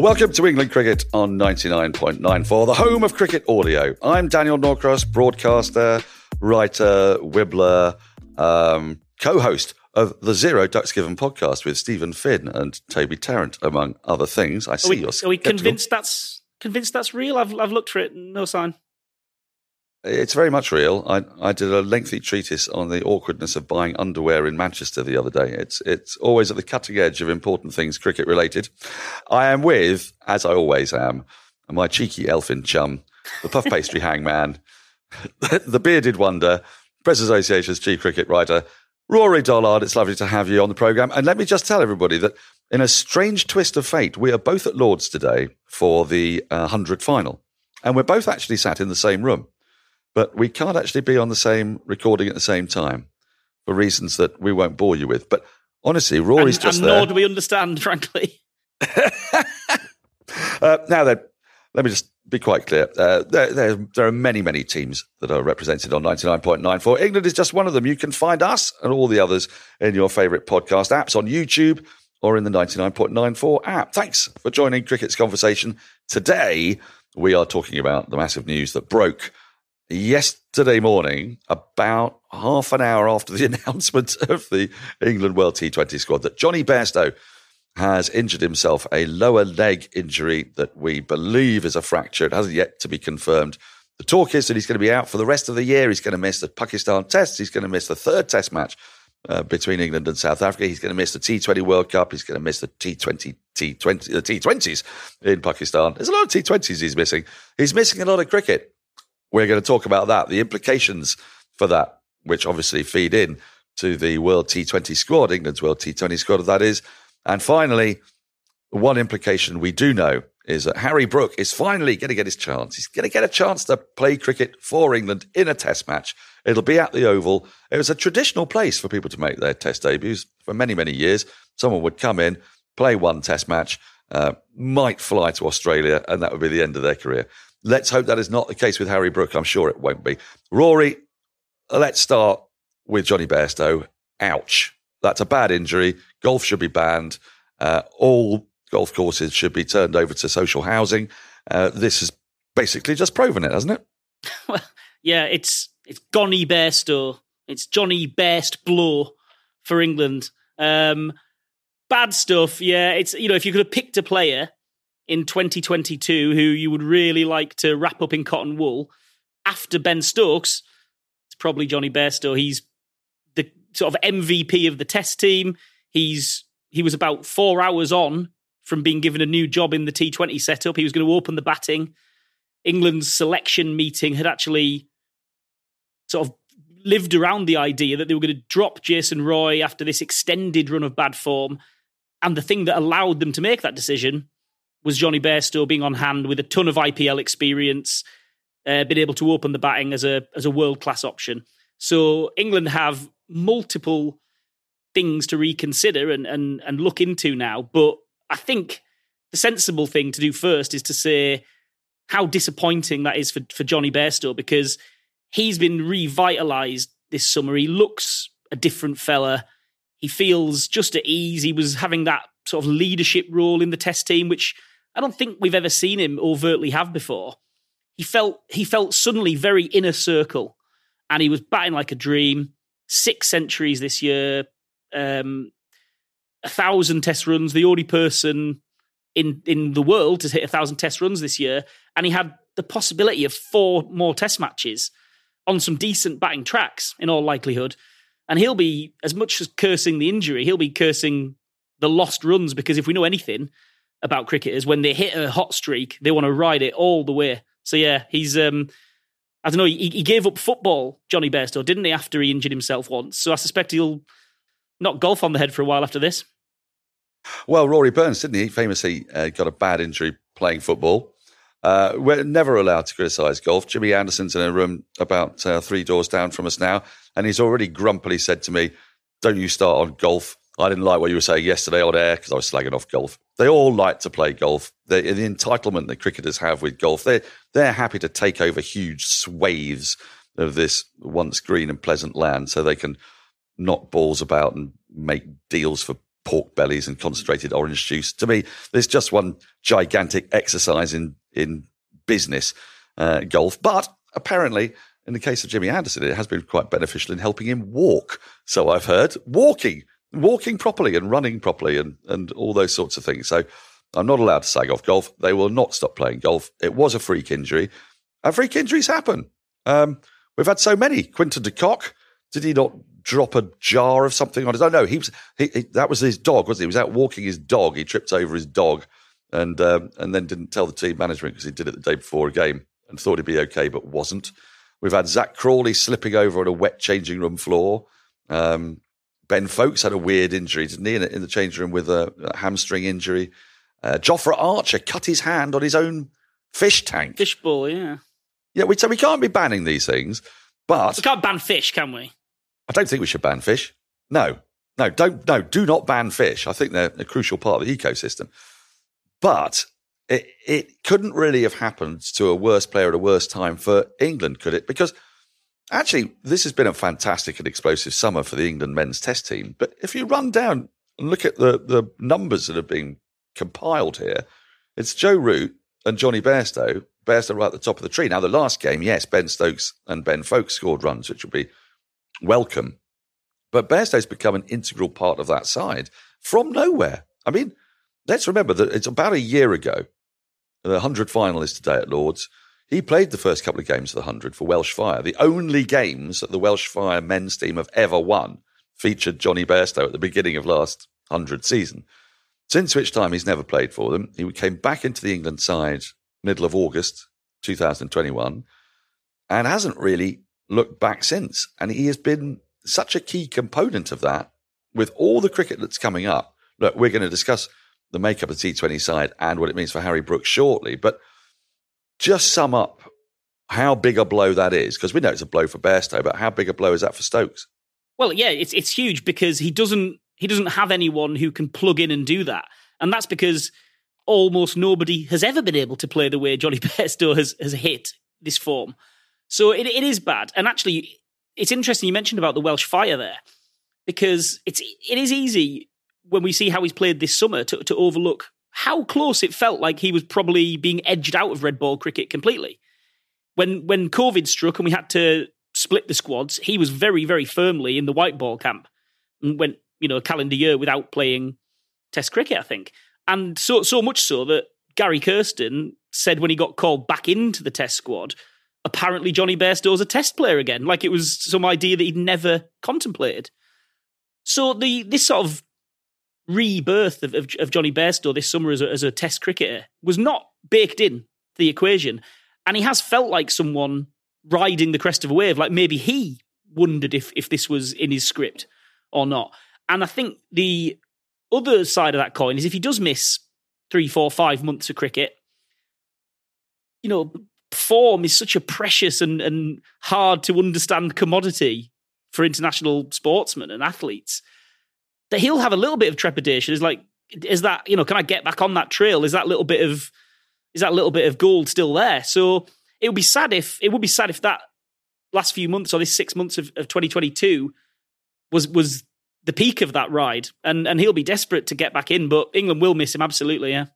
Welcome to England Cricket on 99.94, the home of cricket audio. I'm Daniel Norcross, broadcaster, writer, wibbler, um, co host of the Zero Ducks Given podcast with Steven Finn and Toby Tarrant, among other things. I see are we, are we convinced that's convinced that's real? I've I've looked for it, no sign. It's very much real. I, I did a lengthy treatise on the awkwardness of buying underwear in Manchester the other day. It's it's always at the cutting edge of important things cricket related. I am with, as I always am, my cheeky elfin chum, the puff pastry hangman, the bearded wonder, Press Association's chief cricket writer, Rory Dollard. It's lovely to have you on the programme. And let me just tell everybody that in a strange twist of fate, we are both at Lords today for the uh, 100 final. And we're both actually sat in the same room but we can't actually be on the same recording at the same time for reasons that we won't bore you with. But honestly, Rory's and, just and there. nor do we understand, frankly. uh, now then, let me just be quite clear. Uh, there, there, there, are many, many teams that are represented on 99.94. England is just one of them. You can find us and all the others in your favourite podcast apps on YouTube or in the 99.94 app. Thanks for joining Cricket's conversation. Today, we are talking about the massive news that broke yesterday morning, about half an hour after the announcement of the England World T20 squad, that Jonny Bairstow has injured himself a lower leg injury that we believe is a fracture. It hasn't yet to be confirmed. The talk is that he's going to be out for the rest of the year. He's going to miss the Pakistan test. He's going to miss the third test match uh, between England and South Africa. He's going to miss the T20 World Cup. He's going to miss the T20, T20, the T20s in Pakistan. There's a lot of T20s he's missing. He's missing a lot of cricket. We're going to talk about that, the implications for that, which obviously feed in to the World T20 squad, England's World T20 squad, that is. And finally, one implication we do know is that Harry Brook is finally going to get his chance. He's going to get a chance to play cricket for England in a test match. It'll be at the Oval. It was a traditional place for people to make their test debuts for many, many years. Someone would come in, play one test match, uh, might fly to Australia, and that would be the end of their career. Let's hope that is not the case with Harry Brook. I'm sure it won't be. Rory, let's start with Jonny Bairstow. Ouch. That's a bad injury. Golf should be banned. Uh, all golf courses should be turned over to social housing. Uh, this has basically just proven it, hasn't it? well, yeah, it's it's Gonny Bairstow. It's Johnny Best blow for England. Um, bad stuff. Yeah, it's you know if you could have picked a player in 2022 who you would really like to wrap up in cotton wool after Ben Stokes, it's probably Jonny Bairstow. He's the sort of MVP of the test team. He's he was about four hours on from being given a new job in the T20 setup. He was going to open the batting. England's selection meeting had actually sort of lived around the idea that they were going to drop Jason Roy after this extended run of bad form. And the thing that allowed them to make that decision was Jonny Bairstow being on hand with a ton of IPL experience, uh, been able to open the batting as a as a world class option. So England have multiple things to reconsider and, and and look into now. But I think the sensible thing to do first is to say how disappointing that is for, for Jonny Bairstow because he's been revitalized this summer. He looks a different fella. He feels just at ease. He was having that sort of leadership role in the test team, which I don't think we've ever seen him overtly have before. He felt he felt suddenly very inner circle, and he was batting like a dream. Six centuries this year, um, a thousand test runs. The only person in in the world to hit a thousand test runs this year, and he had the possibility of four more test matches on some decent batting tracks in all likelihood. And he'll be as much as cursing the injury, he'll be cursing the lost runs because if we know anything, about cricketers. When they hit a hot streak, they want to ride it all the way. So yeah, he's um, I don't know. He, he gave up football, Jonny Bairstow, didn't he? After he injured himself once, so I suspect he'll knock golf on the head for a while after this. Well, Rory Burns, didn't he? Famously uh, got a bad injury playing football. Uh, we're never allowed to criticise golf. Jimmy Anderson's in a room about uh, three doors down from us now, and he's already grumpily said to me, Don't you start on golf. I didn't like what you were saying yesterday on air because I was slagging off golf. They all like to play golf. The entitlement that cricketers have with golf, they're, they're happy to take over huge swathes of this once green and pleasant land so they can knock balls about and make deals for pork bellies and concentrated orange juice. To me, there's just one gigantic exercise in, in business, uh, golf. But apparently, in the case of Jimmy Anderson, it has been quite beneficial in helping him walk. So I've heard walking walking properly and running properly and, and all those sorts of things. So I'm not allowed to sag off golf. They will not stop playing golf. It was a freak injury. And freak injuries happen. Um, we've had so many. Quinton de Kock, did he not drop a jar of something on his? Oh, no, he was, he, he, that was his dog, wasn't he? He was out walking his dog. He tripped over his dog and, um, and then didn't tell the team management because he did it the day before a game and thought he'd be okay, but wasn't. We've had Zak Crawley slipping over on a wet changing room floor. Um, Ben Foakes had a weird injury, didn't he, in, in the change room with a, a hamstring injury. Uh, Jofra Archer cut his hand on his own fish tank. Fishbowl, yeah. Yeah, we, so we can't be banning these things, but we can't ban fish, can we? I don't think we should ban fish. No, no, don't, no, do not ban fish. I think they're a crucial part of the ecosystem. But it, it couldn't really have happened to a worse player at a worse time for England, could it? Because – Actually, this has been a fantastic and explosive summer for the England men's test team. But if you run down and look at the, the numbers that have been compiled here, it's Joe Root and Jonny Bairstow. Bairstow right at the top of the tree. Now, the last game, yes, Ben Stokes and Ben Foakes scored runs, which will be welcome. But Bairstow's become an integral part of that side from nowhere. I mean, let's remember that it's about a year ago, the 100 finalists today at Lords. He played the first couple of games of the 100 for Welsh Fire. The only games that the Welsh Fire men's team have ever won featured Jonny Bairstow at the beginning of last 100 season. Since which time he's never played for them. He came back into the England side middle of August 2021 and hasn't really looked back since. And he has been such a key component of that with all the cricket that's coming up. Look, we're going to discuss the makeup of the T20 side and what it means for Harry Brooks shortly. But just sum up how big a blow that is, because we know it's a blow for Bairstow, but how big a blow is that for Stokes? Well, yeah, it's it's huge because he doesn't he doesn't have anyone who can plug in and do that, and that's because almost nobody has ever been able to play the way Jonny Bairstow has has hit this form. So it it is bad, and actually, it's interesting you mentioned about the Welsh Fire there because it's it is easy when we see how he's played this summer to, to overlook how close it felt like he was probably being edged out of red ball cricket completely. When when COVID struck and we had to split the squads, he was very very firmly in the white ball camp and went you know a calendar year without playing Test cricket. I think, and so so much so that Gary Kirsten said when he got called back into the Test squad, apparently Jonny Bairstow's a Test player again, like it was some idea that he'd never contemplated. So the this sort of rebirth of, of, of Jonny Bairstow this summer as a, as a test cricketer was not baked in the equation. And he has felt like someone riding the crest of a wave, like maybe he wondered if, if this was in his script or not. And I think the other side of that coin is if he does miss three, four, five months of cricket, you know, form is such a precious and, and hard to understand commodity for international sportsmen and athletes that he'll have a little bit of trepidation. Is like, is that you know, can I get back on that trail? Is that little bit of is that little bit of gold still there? So it would be sad if it would be sad if that last few months or this six months of, of 2022 was was the peak of that ride, and and he'll be desperate to get back in. But England will miss him absolutely. Yeah.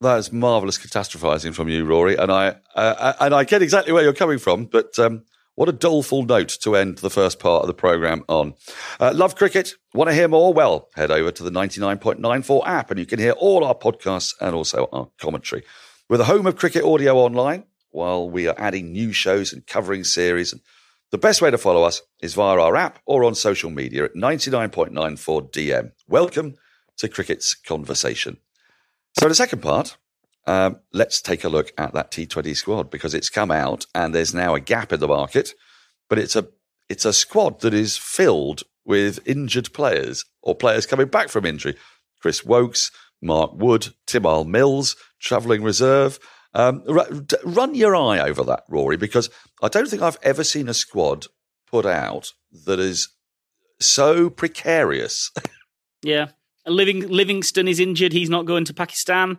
That is marvelous catastrophizing from you, Rory, and I uh, and I get exactly where you're coming from. But um, what a doleful note to end the first part of the programme on. Uh, love cricket? Want to hear more? Well, head over to the 99.94 app and you can hear all our podcasts and also our commentary. We're the home of cricket audio online while we are adding new shows and covering series. And the best way to follow us is via our app or on social media at 99.94 DM. Welcome to Cricket's Conversation. So, the second part, um, let's take a look at that T20 squad because it's come out and there's now a gap in the market, but it's a it's a squad that is filled with injured players or players coming back from injury. Chris Woakes, Mark Wood, Tymal Mills, travelling reserve. Um, run your eye over that, Rory, because I don't think I've ever seen a squad put out that is so precarious. yeah. Living, Livingstone is injured. He's not going to Pakistan.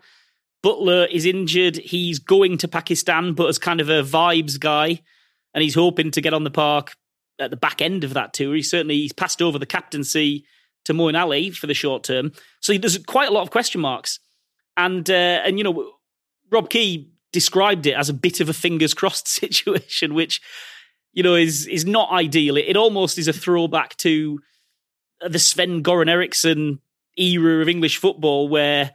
Buttler is injured. He's going to Pakistan, but as kind of a vibes guy, and he's hoping to get on the park at the back end of that tour. He certainly he's passed over the captaincy to Moeen Ali for the short term. So there's quite a lot of question marks. And uh, and you know, Rob Key described it as a bit of a fingers crossed situation, which you know is is not ideal. It, it almost is a throwback to the Sven Goran Eriksson era of English football, where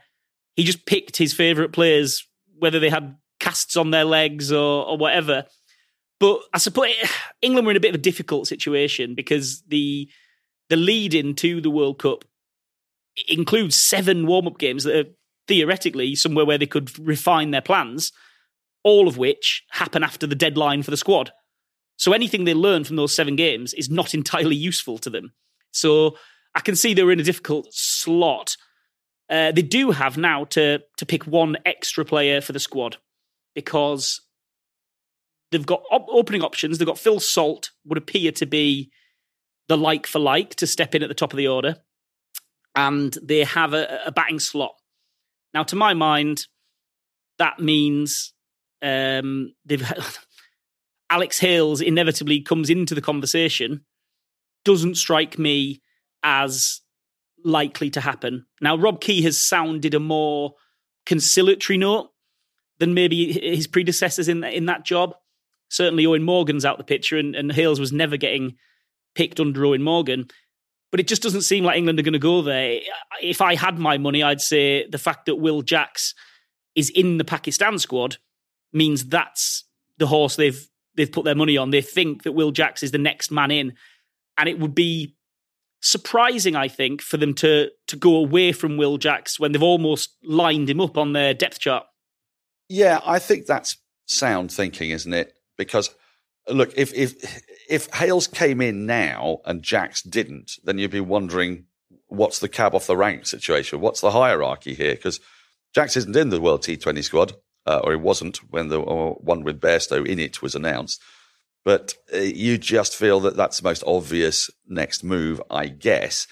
he just picked his favourite players, whether they had casts on their legs or, or whatever. But I suppose England were in a bit of a difficult situation because the the lead into the World Cup includes seven warm up games that are theoretically somewhere where they could refine their plans, all of which happen after the deadline for the squad. So anything they learn from those seven games is not entirely useful to them. So I can see they're in a difficult slot. Uh, they do have now to to pick one extra player for the squad because they've got op- opening options. They've got Phil Salt would appear to be the like for like to step in at the top of the order, and they have a, a batting slot. Now, to my mind, that means um, they've Alex Hales inevitably comes into the conversation. Doesn't strike me as likely to happen. Now, Rob Key has sounded a more conciliatory note than maybe his predecessors in in that job. Certainly, Eoin Morgan's out the picture, and, and Hales was never getting picked under Eoin Morgan. But it just doesn't seem like England are going to go there. If I had my money, I'd say the fact that Will Jacks is in the Pakistan squad means that's the horse they've they've put their money on. They think that Will Jacks is the next man in, and it would be surprising, I think, for them to to go away from Will Jacks when they've almost lined him up on their depth chart. Yeah, I think that's sound thinking, isn't it? Because look, if if if Hales came in now and Jacks didn't, then you'd be wondering what's the cab off the rank situation? What's the hierarchy here? Because Jacks isn't in the World T20 squad, uh, or he wasn't when the uh, one with Bairstow in it was announced. But uh, you just feel that that's the most obvious next move, I guess.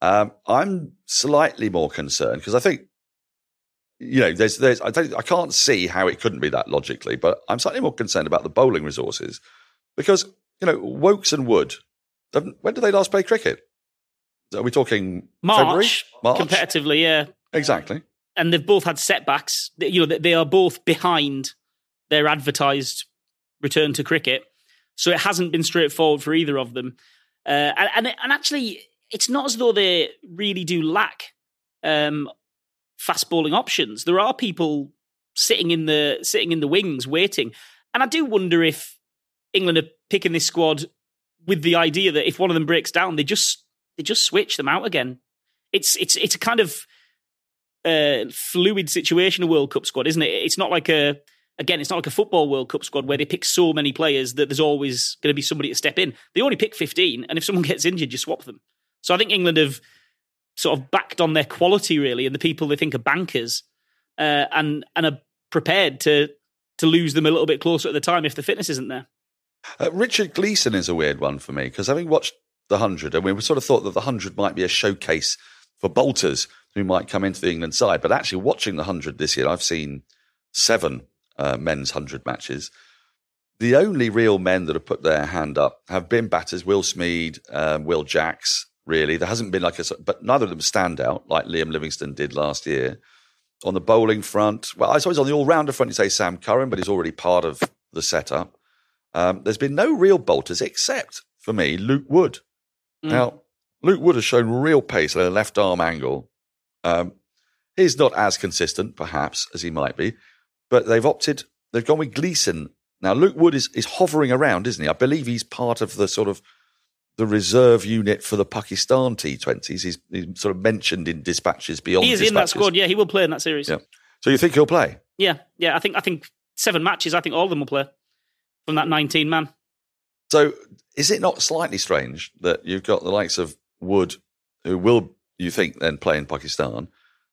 Um, I'm slightly more concerned because I think, you know, there's, there's, I, I can't see how it couldn't be that logically, but I'm slightly more concerned about the bowling resources because, you know, Woakes and Wood, when did they last play cricket? Are we talking March, February? March? competitively? Yeah, exactly. And they've both had setbacks. You know, they are both behind their advertised return to cricket. So it hasn't been straightforward for either of them. Uh, and, and, and actually, it's not as though they really do lack um, fast bowling options. There are people sitting in the sitting in the wings waiting, and I do wonder if England are picking this squad with the idea that if one of them breaks down, they just they just switch them out again. It's it's it's a kind of uh, fluid situation a World Cup squad, isn't it? It's not like a again, it's not like a football World Cup squad where they pick so many players that there's always going to be somebody to step in. They only pick 15, and if someone gets injured, you swap them. So I think England have sort of backed on their quality really, and the people they think are bankers, uh, and and are prepared to to lose them a little bit closer at the time if the fitness isn't there. Uh, Richard Gleeson is a weird one for me because having watched the hundred, and we sort of thought that the hundred might be a showcase for bolters who might come into the England side, but actually watching the hundred this year, I've seen seven uh, men's 100 matches. The only real men that have put their hand up have been batters Will Smeed, um, Will Jacks, really. There hasn't been like a, but neither of them stand out like Liam Livingstone did last year. On the bowling front, well, I suppose on the all rounder front, you say Sam Curran, but he's already part of the setup. Um, there's been no real bolters except for me, Luke Wood. Mm. Now, Luke Wood has shown real pace at a left arm angle. Um, he's not as consistent, perhaps, as he might be, but they've opted, they've gone with Gleeson. Now, Luke Wood is, is hovering around, isn't he? I believe he's part of the sort of the reserve unit for the Pakistan T20s. He's, he's sort of mentioned in dispatches beyond. He is dispatches. in that squad. Yeah, he will play in that series. Yeah. So you think he'll play? Yeah, yeah. I think I think seven matches. I think all of them will play from that nineteen man. So is it not slightly strange that you've got the likes of Wood, who will you think then play in Pakistan,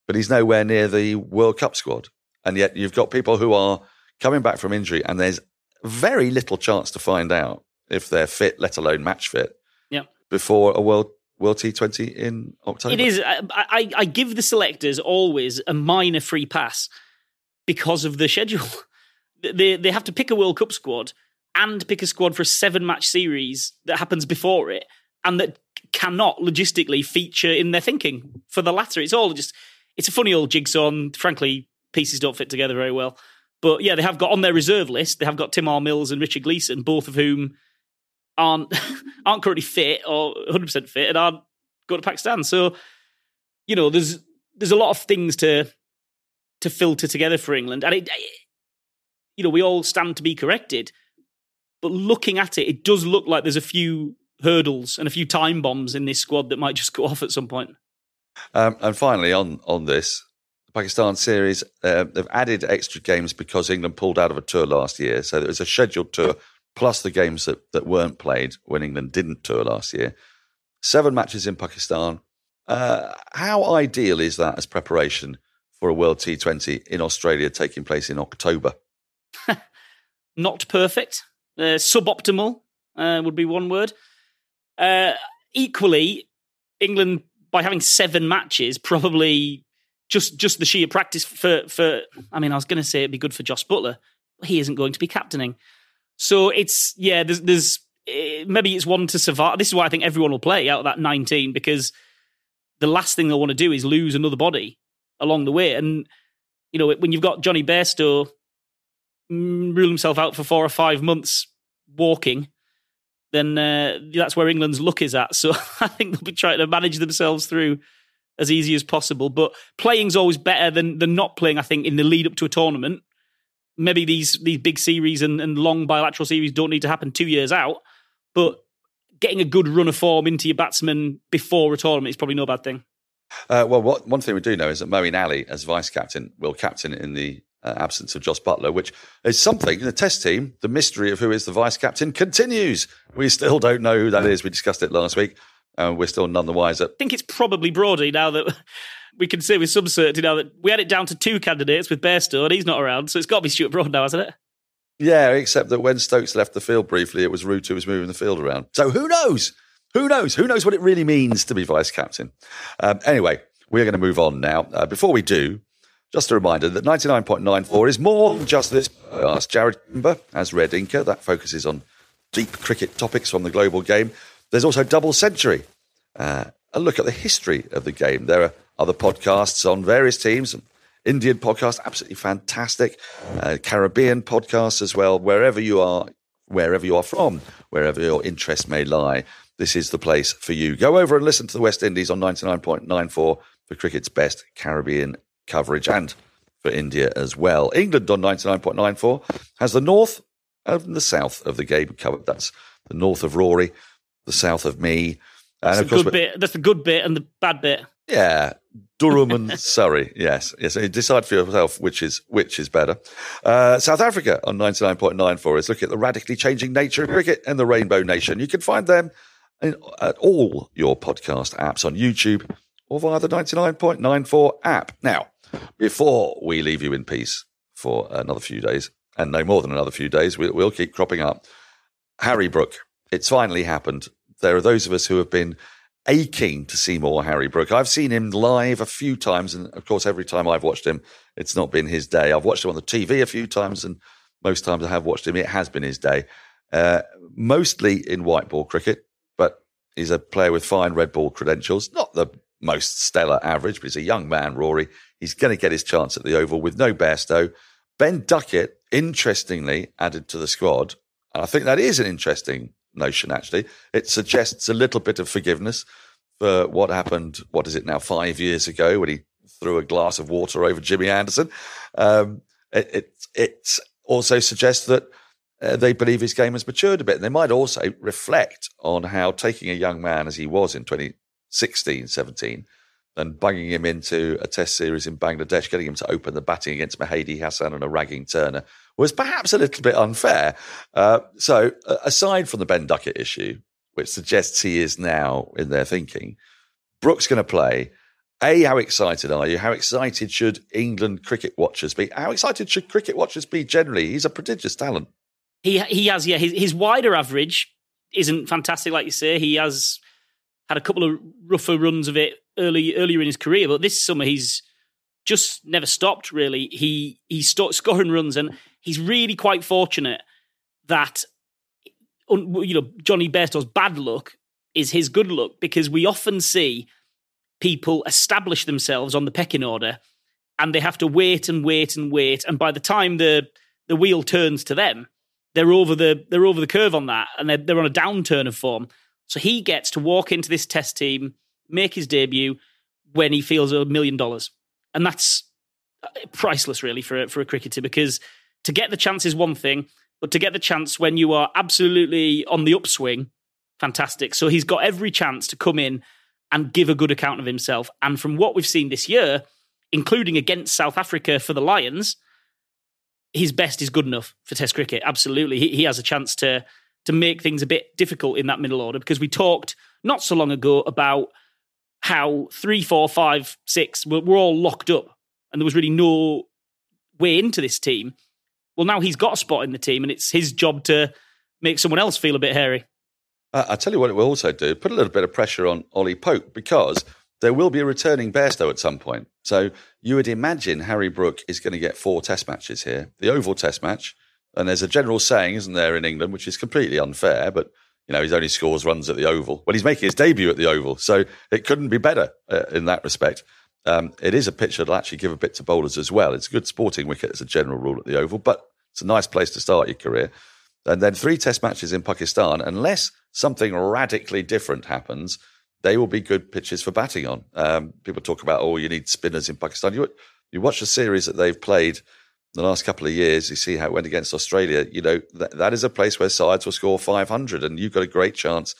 but he's nowhere near the World Cup squad. And yet you've got people who are coming back from injury, and there's very little chance to find out if they're fit, let alone match fit, Yeah. before a World World T20 in October. It is. I, I, I give the selectors always a minor free pass because of the schedule. They they have to pick a World Cup squad and pick a squad for a seven match series that happens before it, and that cannot logistically feature in their thinking for the latter. It's all just it's a funny old jigsaw. And frankly, pieces don't fit together very well. But yeah, they have got on their reserve list. They have got Tymal Mills and Richard Gleeson, both of whom aren't aren't currently fit or 100 percent fit and aren't going to Pakistan. So you know, there's there's a lot of things to to filter together for England, and it, you know, we all stand to be corrected. But looking at it, it does look like there's a few hurdles and a few time bombs in this squad that might just go off at some point. Um, and finally, on on this Pakistan series, uh, they've added extra games because England pulled out of a tour last year. So there was a scheduled tour plus the games that, that weren't played when England didn't tour last year. Seven matches in Pakistan. Uh, how ideal is that as preparation for a World T20 in Australia taking place in October? Not perfect, uh, suboptimal uh, would be one word. Uh, equally, England by having seven matches probably just just the sheer practice for for. I mean, I was going to say it'd be good for Jos Buttler. He isn't going to be captaining, so it's yeah. There's there's eh, maybe it's one to survive. This is why I think everyone will play out of that 19 because the last thing they'll want to do is lose another body along the way. And you know when you've got Jonny Bairstow mm, rule himself out for four or five months walking, then uh, that's where England's luck is at. So I think they'll be trying to manage themselves through as easy as possible. But playing's always better than than not playing. I think in the lead up to a tournament, maybe these these big series and, and long bilateral series don't need to happen two years out, but getting a good run of form into your batsman before a tournament is probably no bad thing. Uh, well, what, one thing we do know is that Moeen Ali, as vice captain, will captain in the uh, absence of Jos Buttler, which is something. In the test team, the mystery of who is the vice captain continues. We still don't know who that is. We discussed it last week. And we're still none the wiser. I think it's probably Brody now that we can say with some certainty now that we had it down to two candidates with Bairstow and he's not around, so it's got to be Stuart Broad now, hasn't it? Yeah, except that when Stokes left the field briefly, it was Root who was moving the field around. So who knows? Who knows? Who knows what it really means to be vice captain? Um, anyway, we're going to move on now. Uh, before we do, just a reminder that 99.94 is more than just this. Ask Jarrod Kimber as Red Inker. That focuses on deep cricket topics from the global game. There's also Double Century, uh, a look at the history of the game. There are other podcasts on various teams. Indian podcast, absolutely fantastic. Uh, Caribbean podcasts as well. Wherever you are, wherever you are from, wherever your interest may lie, this is the place for you. Go over and listen to the West Indies on 99.94 for cricket's best Caribbean coverage and for India as well. England on 99.94 has the north and the south of the game covered. That's the north of Rory, the south of me. And That's of the course, good bit. That's the good bit and the bad bit. yeah, Durham and Surrey. Yes, yes. Decide for yourself which is which is better. Uh, South Africa on ninety nine point nine four is looking at the radically changing nature of cricket and the Rainbow Nation. You can find them in, at all your podcast apps on YouTube or via the ninety nine point nine four app. Now, before we leave you in peace for another few days, and no more than another few days, we, we'll keep cropping up. Harry Brook, it's finally happened. There are those of us who have been aching to see more Harry Brook. I've seen him live a few times, and of course, every time I've watched him, it's not been his day. I've watched him on the TV a few times, and most times I have watched him, it has been his day. Uh, mostly in white ball cricket, but he's a player with fine red ball credentials. Not the most stellar average, but he's a young man, Rory. He's going to get his chance at the Oval with no Bairstow. Ben Duckett, interestingly, added to the squad. And I think that is an interesting notion, actually. It suggests a little bit of forgiveness for what happened, what is it now, five years ago when he threw a glass of water over Jimmy Anderson. Um, it, it, it also suggests that uh, they believe his game has matured a bit. And they might also reflect on how taking a young man as he was in 2016, 17, and bunging him into a test series in Bangladesh, getting him to open the batting against Mehedi Hasan and a ragging Turner was perhaps a little bit unfair. Uh, so, uh, aside from the Ben Duckett issue, which suggests he is now in their thinking, Brooks going to play. A, how excited are you? How excited should England cricket watchers be? How excited should cricket watchers be generally? He's a prodigious talent. He he has yeah his, his wider average isn't fantastic like you say. He has had a couple of rougher runs of it early earlier in his career, but this summer he's just never stopped. Really, he he's scoring runs, and he's really quite fortunate that you know Jonny Bairstow's bad luck is his good luck because we often see people establish themselves on the pecking order and they have to wait and wait and wait and by the time the the wheel turns to them they're over the they're over the curve on that and they're, they're on a downturn of form. So he gets to walk into this test team make his debut when he feels a million dollars. And that's uh, priceless really for for a cricketer because to get the chance is one thing but to get the chance when you are absolutely on the upswing fantastic so he's got every chance to come in and give a good account of himself. And from what we've seen this year, including against South Africa for the Lions, his best is good enough for Test cricket. Absolutely, he, he has a chance to to make things a bit difficult in that middle order because we talked not so long ago about how three, four, five, six were, were all locked up, and there was really no way into this team. Well, now he's got a spot in the team, and it's his job to make someone else feel a bit hairy. Uh, I'll tell you what it will also do put a little bit of pressure on Ollie Pope because there will be a returning Bairstow at some point. So you would imagine Harry Brook is going to get four test matches here. The Oval Test match, and there's a general saying, isn't there, in England, which is completely unfair, but you know, he's only scores runs at the Oval. Well, he's making his debut at the Oval, so it couldn't be better uh, in that respect. Um, it is a pitch that'll actually give a bit to bowlers as well. It's a good sporting wicket as a general rule at the Oval, but it's a nice place to start your career. And then three test matches in Pakistan, unless something radically different happens, they will be good pitches for batting on. Um, people talk about, oh, you need spinners in Pakistan. You, you watch the series that they've played the last couple of years, you see how it went against Australia. You know, that, is a place where sides will score 500 and you've got a great chance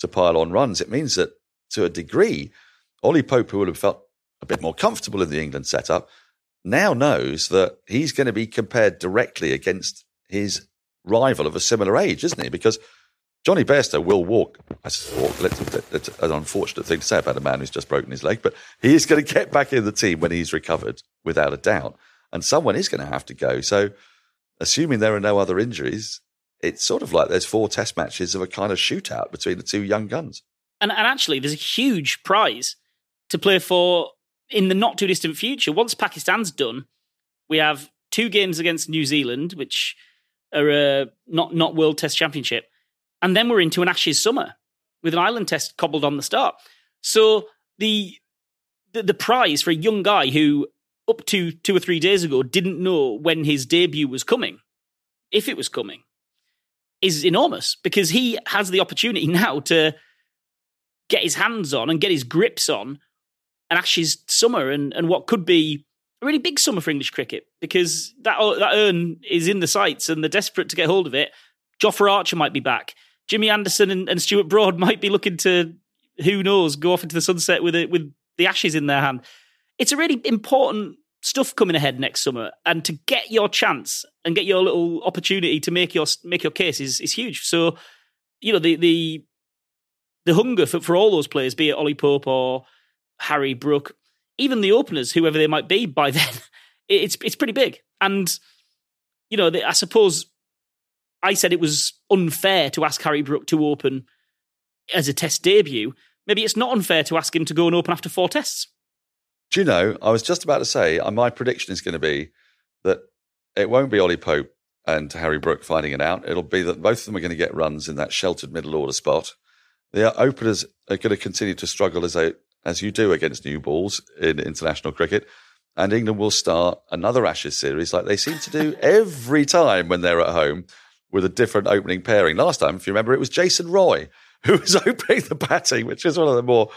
to pile on runs. It means that to a degree, Ollie Pope, who would have felt a bit more comfortable in the England setup, now knows that he's going to be compared directly against his rival of a similar age, isn't he? Because Jonny Bairstow will walk. That's, an unfortunate thing to say about a man who's just broken his leg, but he is going to get back in the team when he's recovered, without a doubt. And someone is going to have to go. So, assuming there are no other injuries, it's sort of like there's four test matches of a kind of shootout between the two young guns. And, and actually, there's a huge prize to play for in the not too distant future. Once Pakistan's done, we have two games against New Zealand, which are uh, not not World Test Championship, and then we're into an Ashes summer with an Ireland test cobbled on the start. So the, the the prize for a young guy who up to two or three days ago didn't know when his debut was coming, if it was coming, is enormous because he has the opportunity now to get his hands on and get his grips on an Ashes summer and, and what could be a really big summer for English cricket because that that urn is in the sights and they're desperate to get hold of it. Jofra Archer might be back. Jimmy Anderson and, and Stuart Broad might be looking to, who knows, go off into the sunset with it with the ashes in their hand. It's a really important stuff coming ahead next summer, and to get your chance and get your little opportunity to make your make your case is is huge. So, you know, the the the hunger for, for all those players, be it Ollie Pope or Harry Brook, even the openers, whoever they might be by then, it's it's pretty big. And you know, I suppose I said it was unfair to ask Harry Brook to open as a test debut. Maybe it's not unfair to ask him to go and open after four tests. Do you know, I was just about to say, uh, my prediction is going to be that it won't be Ollie Pope and Harry Brook finding it out. It'll be that both of them are going to get runs in that sheltered middle order spot. The openers are going to continue to struggle as they, as you do against new balls in international cricket. And England will start another Ashes series like they seem to do every time when they're at home with a different opening pairing. Last time, if you remember, it was Jason Roy who was opening the batting, which is one of the more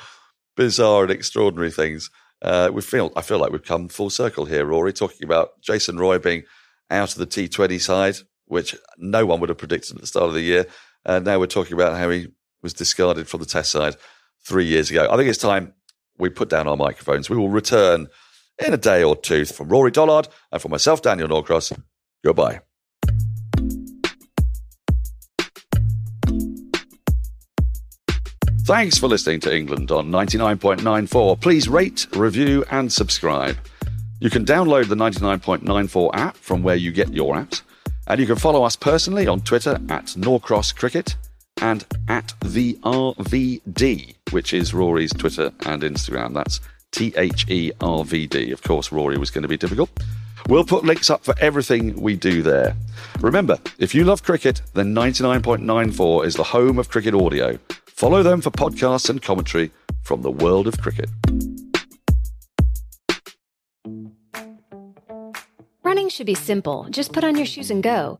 bizarre and extraordinary things. Uh, we feel I feel like we've come full circle here, Rory, talking about Jason Roy being out of the T20 side, which no one would have predicted at the start of the year. And now we're talking about how he was discarded from the Test side three years ago. I think it's time we put down our microphones. We will return in a day or two from Rory Dollard and from myself, Daniel Norcross. Goodbye. Thanks for listening to England on 99.94. Please rate, review, and subscribe. You can download the 99.94 app from where you get your apps, and you can follow us personally on Twitter at Norcross Cricket and at the RVD, which is Rory's Twitter and Instagram. That's T H E R V D. Of course, Rory was going to be difficult. We'll put links up for everything we do there. Remember, if you love cricket, then 99.94 is the home of cricket audio. Follow them for podcasts and commentary from the world of cricket. Running should be simple. Just put on your shoes and go.